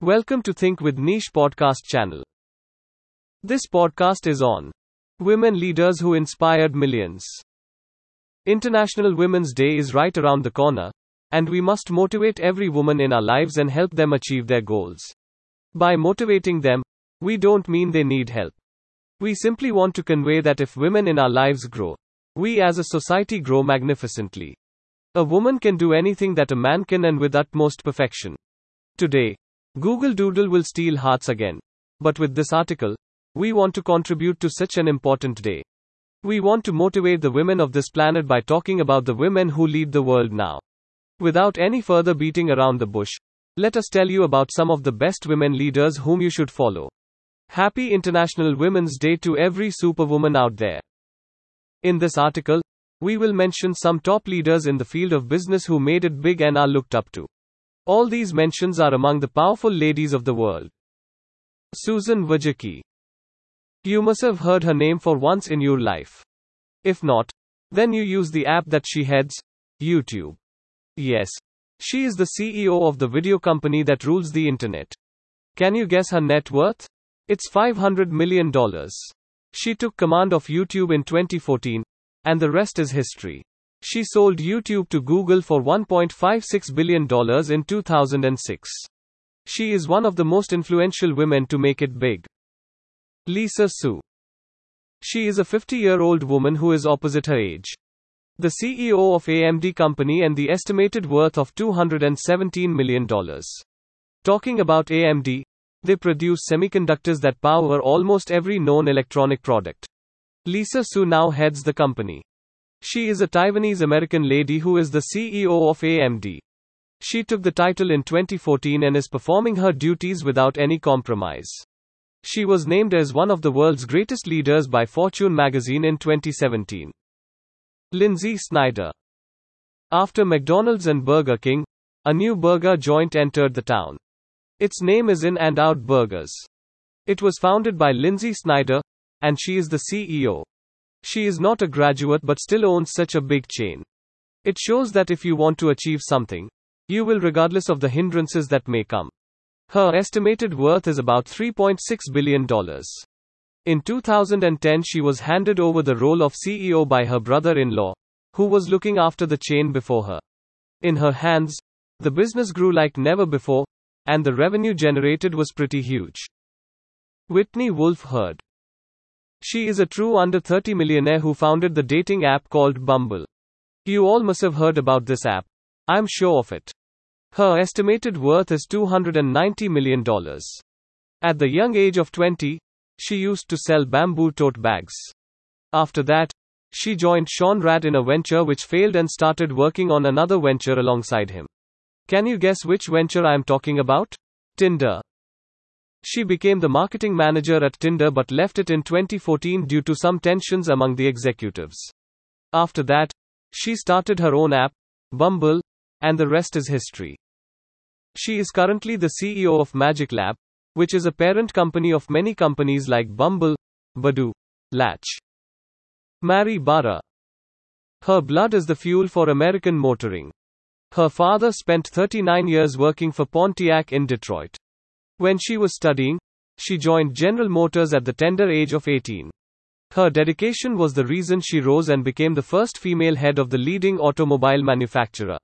Welcome to Think with Niche podcast channel. This podcast is on women leaders who inspired millions. International Women's Day is right around the corner, and we must motivate every woman in our lives and help them achieve their goals. By motivating them, we don't mean they need help. We simply want to convey that if women in our lives grow, we as a society grow magnificently. A woman can do anything that a man can and with utmost perfection. Today, Google Doodle will steal hearts again. But with this article, we want to contribute to such an important day. We want to motivate the women of this planet by talking about the women who lead the world now. Without any further beating around the bush, let us tell you about some of the best women leaders whom you should follow. Happy International Women's Day to every superwoman out there. In this article, we will mention some top leaders in the field of business who made it big and are looked up to. All these mentions are among the powerful ladies of the world. Susan Wojcicki. You must have heard her name for once in your life. If not, then you use the app that she heads, YouTube. Yes. She is the CEO of the video company that rules the internet. Can you guess her net worth? It's $500 million. She took command of YouTube in 2014, and the rest is history. She sold YouTube to Google for $1.56 billion in 2006. She is one of the most influential women to make it big. Lisa Su. She is a 50 year old woman who is opposite her age. The CEO of AMD Company and the estimated worth of $217 million. Talking about AMD, they produce semiconductors that power almost every known electronic product. Lisa Su now heads the company. She is a Taiwanese American lady who is the CEO of AMD. She took the title in 2014 and is performing her duties without any compromise. She was named as one of the world's greatest leaders by Fortune magazine in 2017. Lynsi Snyder. After McDonald's and Burger King, a new burger joint entered the town. Its name is In and Out Burgers. It was founded by Lynsi Snyder, and she is the CEO. She is not a graduate but still owns such a big chain. It shows that if you want to achieve something, you will regardless of the hindrances that may come. Her estimated worth is about $3.6 billion. In 2010, she was handed over the role of CEO by her brother in law, who was looking after the chain before her. In her hands, the business grew like never before, and the revenue generated was pretty huge. Whitney Wolfe Herd she is a true under 30 millionaire who founded the dating app called Bumble. You all must have heard about this app. I'm sure of it. Her estimated worth is $290 million. At the young age of 20, she used to sell bamboo tote bags. After that, she joined Sean Rad in a venture which failed and started working on another venture alongside him. Can you guess which venture I am talking about? Tinder. She became the marketing manager at Tinder but left it in 2014 due to some tensions among the executives. After that, she started her own app, Bumble, and the rest is history. She is currently the CEO of Magic Lab, which is a parent company of many companies like Bumble, Badoo, Latch. Mary Barra. Her blood is the fuel for American motoring. Her father spent 39 years working for Pontiac in Detroit. When she was studying, she joined General Motors at the tender age of 18. Her dedication was the reason she rose and became the first female head of the leading automobile manufacturer.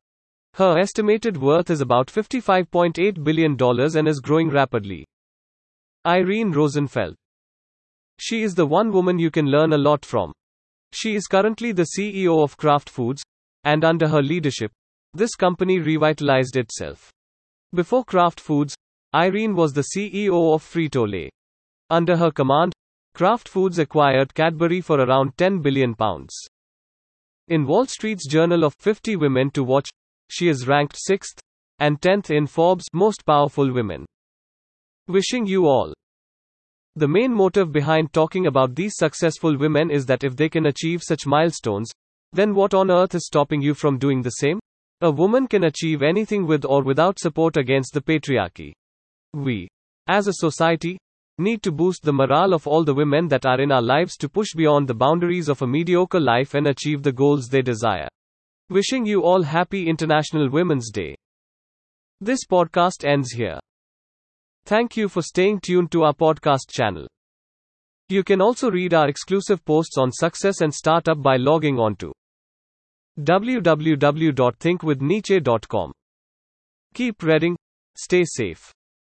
Her estimated worth is about $55.8 billion and is growing rapidly. Irene Rosenfeld. She is the one woman you can learn a lot from. She is currently the CEO of Kraft Foods, and under her leadership, this company revitalized itself. Before Kraft Foods, Irene was the CEO of Frito-Lay. Under her command, Kraft Foods acquired Cadbury for around 10 billion pounds. In Wall Street's Journal of 50 Women to Watch, she is ranked 6th and 10th in Forbes' Most Powerful Women. Wishing you all. The main motive behind talking about these successful women is that if they can achieve such milestones, then what on earth is stopping you from doing the same? A woman can achieve anything with or without support against the patriarchy. We, as a society, need to boost the morale of all the women that are in our lives to push beyond the boundaries of a mediocre life and achieve the goals they desire. Wishing you all happy International Women's Day. This podcast ends here. Thank you for staying tuned to our podcast channel. You can also read our exclusive posts on success and startup by logging on to www.thinkwithniche.com. Keep reading, stay safe.